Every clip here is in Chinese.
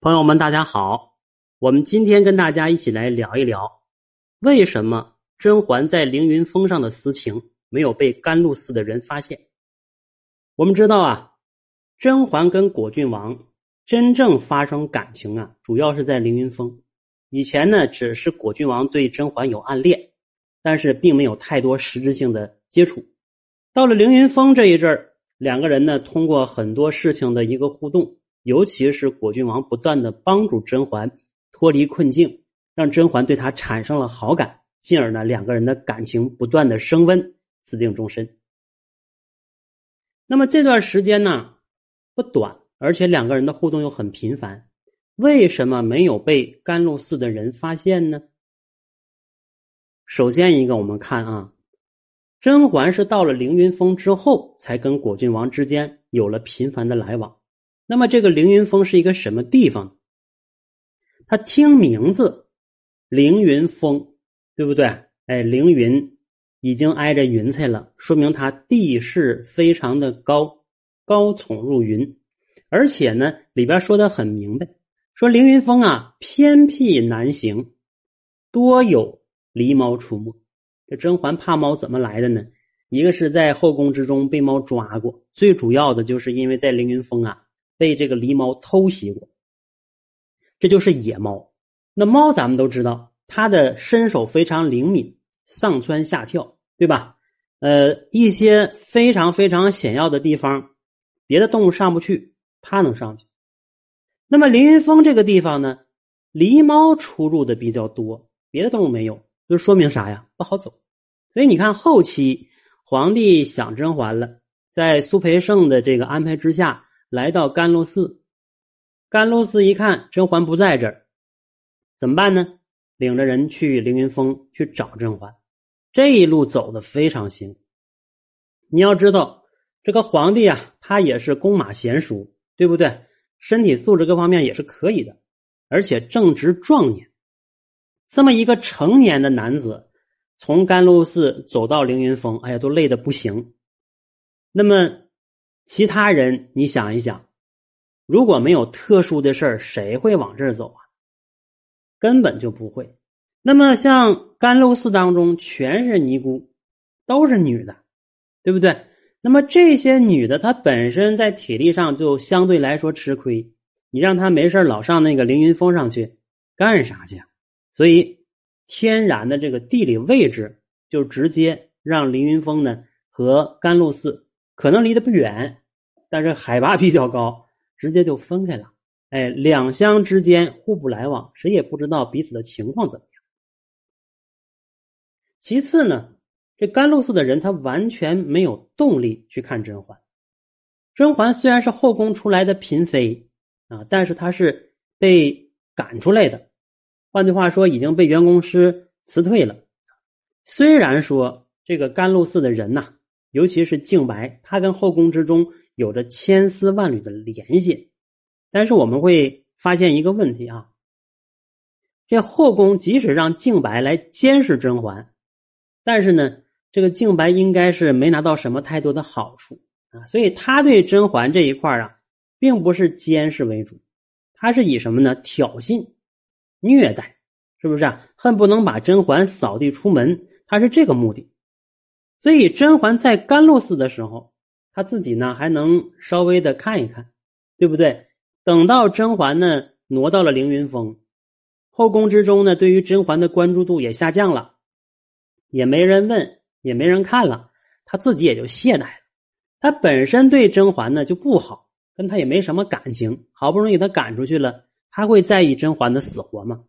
朋友们，大家好！我们今天跟大家一起来聊一聊，为什么甄嬛在凌云峰上的私情没有被甘露寺的人发现？我们知道啊，甄嬛跟果郡王真正发生感情啊，主要是在凌云峰。以前呢，只是果郡王对甄嬛有暗恋，但是并没有太多实质性的接触。到了凌云峰这一阵儿，两个人呢，通过很多事情的一个互动。尤其是果郡王不断的帮助甄嬛脱离困境，让甄嬛对他产生了好感，进而呢两个人的感情不断的升温，私定终身。那么这段时间呢不短，而且两个人的互动又很频繁，为什么没有被甘露寺的人发现呢？首先一个，我们看啊，甄嬛是到了凌云峰之后，才跟果郡王之间有了频繁的来往。那么这个凌云峰是一个什么地方？他听名字，凌云峰，对不对？哎，凌云已经挨着云彩了，说明它地势非常的高，高耸入云。而且呢，里边说的很明白，说凌云峰啊，偏僻难行，多有狸猫出没。这甄嬛怕猫怎么来的呢？一个是在后宫之中被猫抓过，最主要的就是因为在凌云峰啊。被这个狸猫偷袭过，这就是野猫。那猫咱们都知道，它的身手非常灵敏，上蹿下跳，对吧？呃，一些非常非常险要的地方，别的动物上不去，它能上去。那么凌云峰这个地方呢，狸猫出入的比较多，别的动物没有，就说明啥呀？不好走。所以你看，后期皇帝想甄嬛了，在苏培盛的这个安排之下。来到甘露寺，甘露寺一看甄嬛不在这儿，怎么办呢？领着人去凌云峰去找甄嬛。这一路走的非常辛苦。你要知道，这个皇帝啊，他也是弓马娴熟，对不对？身体素质各方面也是可以的，而且正值壮年。这么一个成年的男子，从甘露寺走到凌云峰，哎呀，都累得不行。那么。其他人，你想一想，如果没有特殊的事儿，谁会往这儿走啊？根本就不会。那么，像甘露寺当中全是尼姑，都是女的，对不对？那么这些女的，她本身在体力上就相对来说吃亏。你让她没事老上那个凌云峰上去干啥去？所以，天然的这个地理位置就直接让凌云峰呢和甘露寺。可能离得不远，但是海拔比较高，直接就分开了。哎，两乡之间互不来往，谁也不知道彼此的情况怎么样。其次呢，这甘露寺的人他完全没有动力去看甄嬛。甄嬛虽然是后宫出来的嫔妃啊，但是她是被赶出来的，换句话说，已经被袁公师辞退了。虽然说这个甘露寺的人呐。尤其是静白，他跟后宫之中有着千丝万缕的联系，但是我们会发现一个问题啊，这后宫即使让静白来监视甄嬛，但是呢，这个静白应该是没拿到什么太多的好处啊，所以他对甄嬛这一块啊，并不是监视为主，他是以什么呢？挑衅、虐待，是不是啊？恨不能把甄嬛扫地出门，他是这个目的。所以甄嬛在甘露寺的时候，她自己呢还能稍微的看一看，对不对？等到甄嬛呢挪到了凌云峰，后宫之中呢对于甄嬛的关注度也下降了，也没人问，也没人看了，她自己也就懈怠了。她本身对甄嬛呢就不好，跟她也没什么感情。好不容易她赶出去了，她会在意甄嬛的死活吗？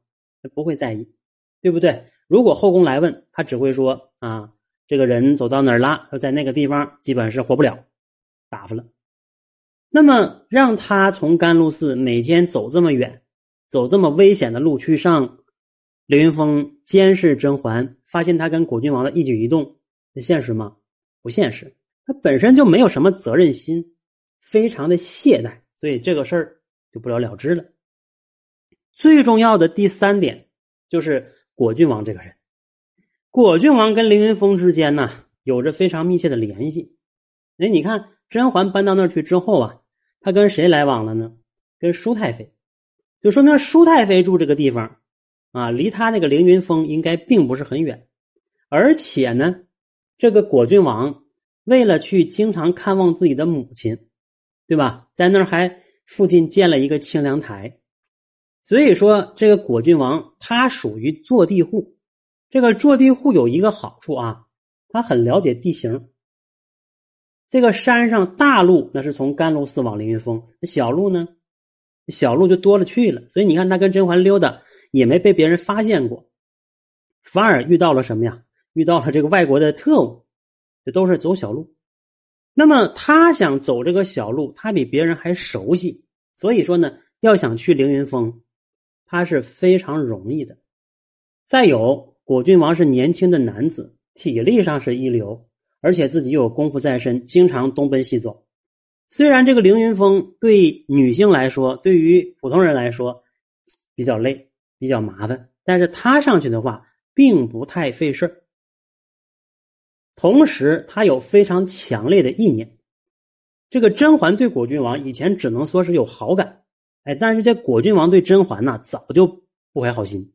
不会在意，对不对？如果后宫来问，她只会说啊。这个人走到哪儿了？在那个地方，基本是活不了，打发了。那么，让他从甘露寺每天走这么远，走这么危险的路去上凌云峰监视甄嬛，发现他跟果郡王的一举一动，这现实吗？不现实。他本身就没有什么责任心，非常的懈怠，所以这个事儿就不了了之了。最重要的第三点就是果郡王这个人。果郡王跟凌云峰之间呢，有着非常密切的联系。哎，你看甄嬛搬到那儿去之后啊，他跟谁来往了呢？跟舒太妃。就说明舒太妃住这个地方啊，离他那个凌云峰应该并不是很远。而且呢，这个果郡王为了去经常看望自己的母亲，对吧？在那儿还附近建了一个清凉台。所以说，这个果郡王他属于坐地户。这个坐地户有一个好处啊，他很了解地形。这个山上大路那是从甘露寺往凌云峰，那小路呢？小路就多了去了。所以你看，他跟甄嬛溜达也没被别人发现过，反而遇到了什么呀？遇到了这个外国的特务，这都是走小路。那么他想走这个小路，他比别人还熟悉，所以说呢，要想去凌云峰，他是非常容易的。再有。果郡王是年轻的男子，体力上是一流，而且自己又有功夫在身，经常东奔西走。虽然这个凌云峰对女性来说，对于普通人来说比较累、比较麻烦，但是他上去的话，并不太费事同时，他有非常强烈的意念。这个甄嬛对果郡王以前只能说是有好感，哎，但是这果郡王对甄嬛呢，早就不怀好心。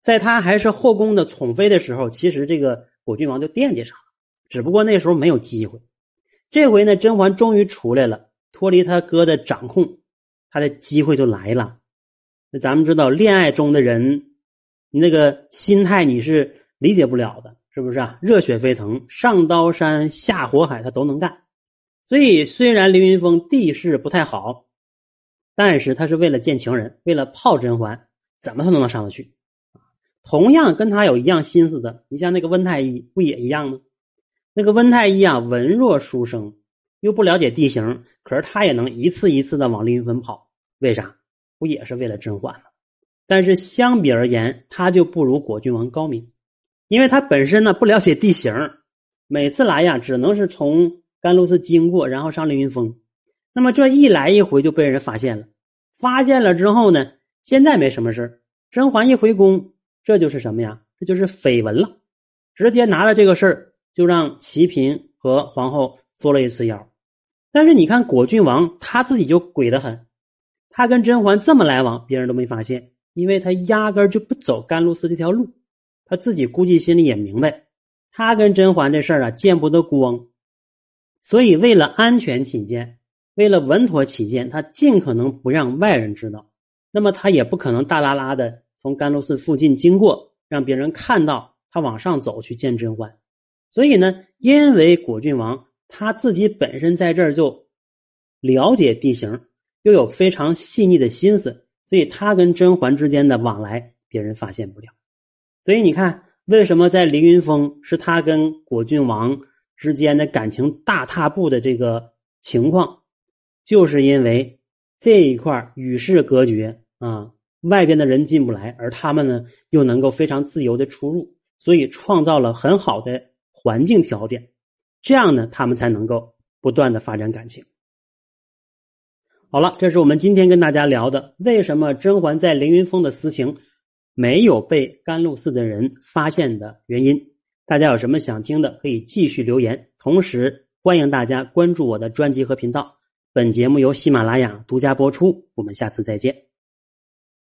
在他还是后宫的宠妃的时候，其实这个果郡王就惦记上了，只不过那时候没有机会。这回呢，甄嬛终于出来了，脱离他哥的掌控，他的机会就来了。那咱们知道，恋爱中的人，你那个心态你是理解不了的，是不是啊？热血沸腾，上刀山下火海，他都能干。所以，虽然凌云峰地势不太好，但是他是为了见情人，为了泡甄嬛，怎么他都能上得去。同样跟他有一样心思的，你像那个温太医不也一样吗？那个温太医啊，文弱书生，又不了解地形，可是他也能一次一次的往凌云峰跑，为啥？不也是为了甄嬛吗？但是相比而言，他就不如果郡王高明，因为他本身呢不了解地形，每次来呀只能是从甘露寺经过，然后上凌云峰，那么这一来一回就被人发现了，发现了之后呢，现在没什么事甄嬛一回宫。这就是什么呀？这就是绯闻了，直接拿了这个事儿就让齐嫔和皇后作了一次妖。但是你看果郡王他自己就鬼得很，他跟甄嬛这么来往，别人都没发现，因为他压根就不走甘露寺这条路，他自己估计心里也明白，他跟甄嬛这事儿啊见不得光，所以为了安全起见，为了稳妥起见，他尽可能不让外人知道。那么他也不可能大拉拉的。从甘露寺附近经过，让别人看到他往上走去见甄嬛。所以呢，因为果郡王他自己本身在这儿就了解地形，又有非常细腻的心思，所以他跟甄嬛之间的往来别人发现不了。所以你看，为什么在凌云峰是他跟果郡王之间的感情大踏步的这个情况，就是因为这一块与世隔绝啊。外边的人进不来，而他们呢又能够非常自由的出入，所以创造了很好的环境条件，这样呢他们才能够不断的发展感情。好了，这是我们今天跟大家聊的，为什么甄嬛在凌云峰的私情没有被甘露寺的人发现的原因。大家有什么想听的，可以继续留言，同时欢迎大家关注我的专辑和频道。本节目由喜马拉雅独家播出，我们下次再见。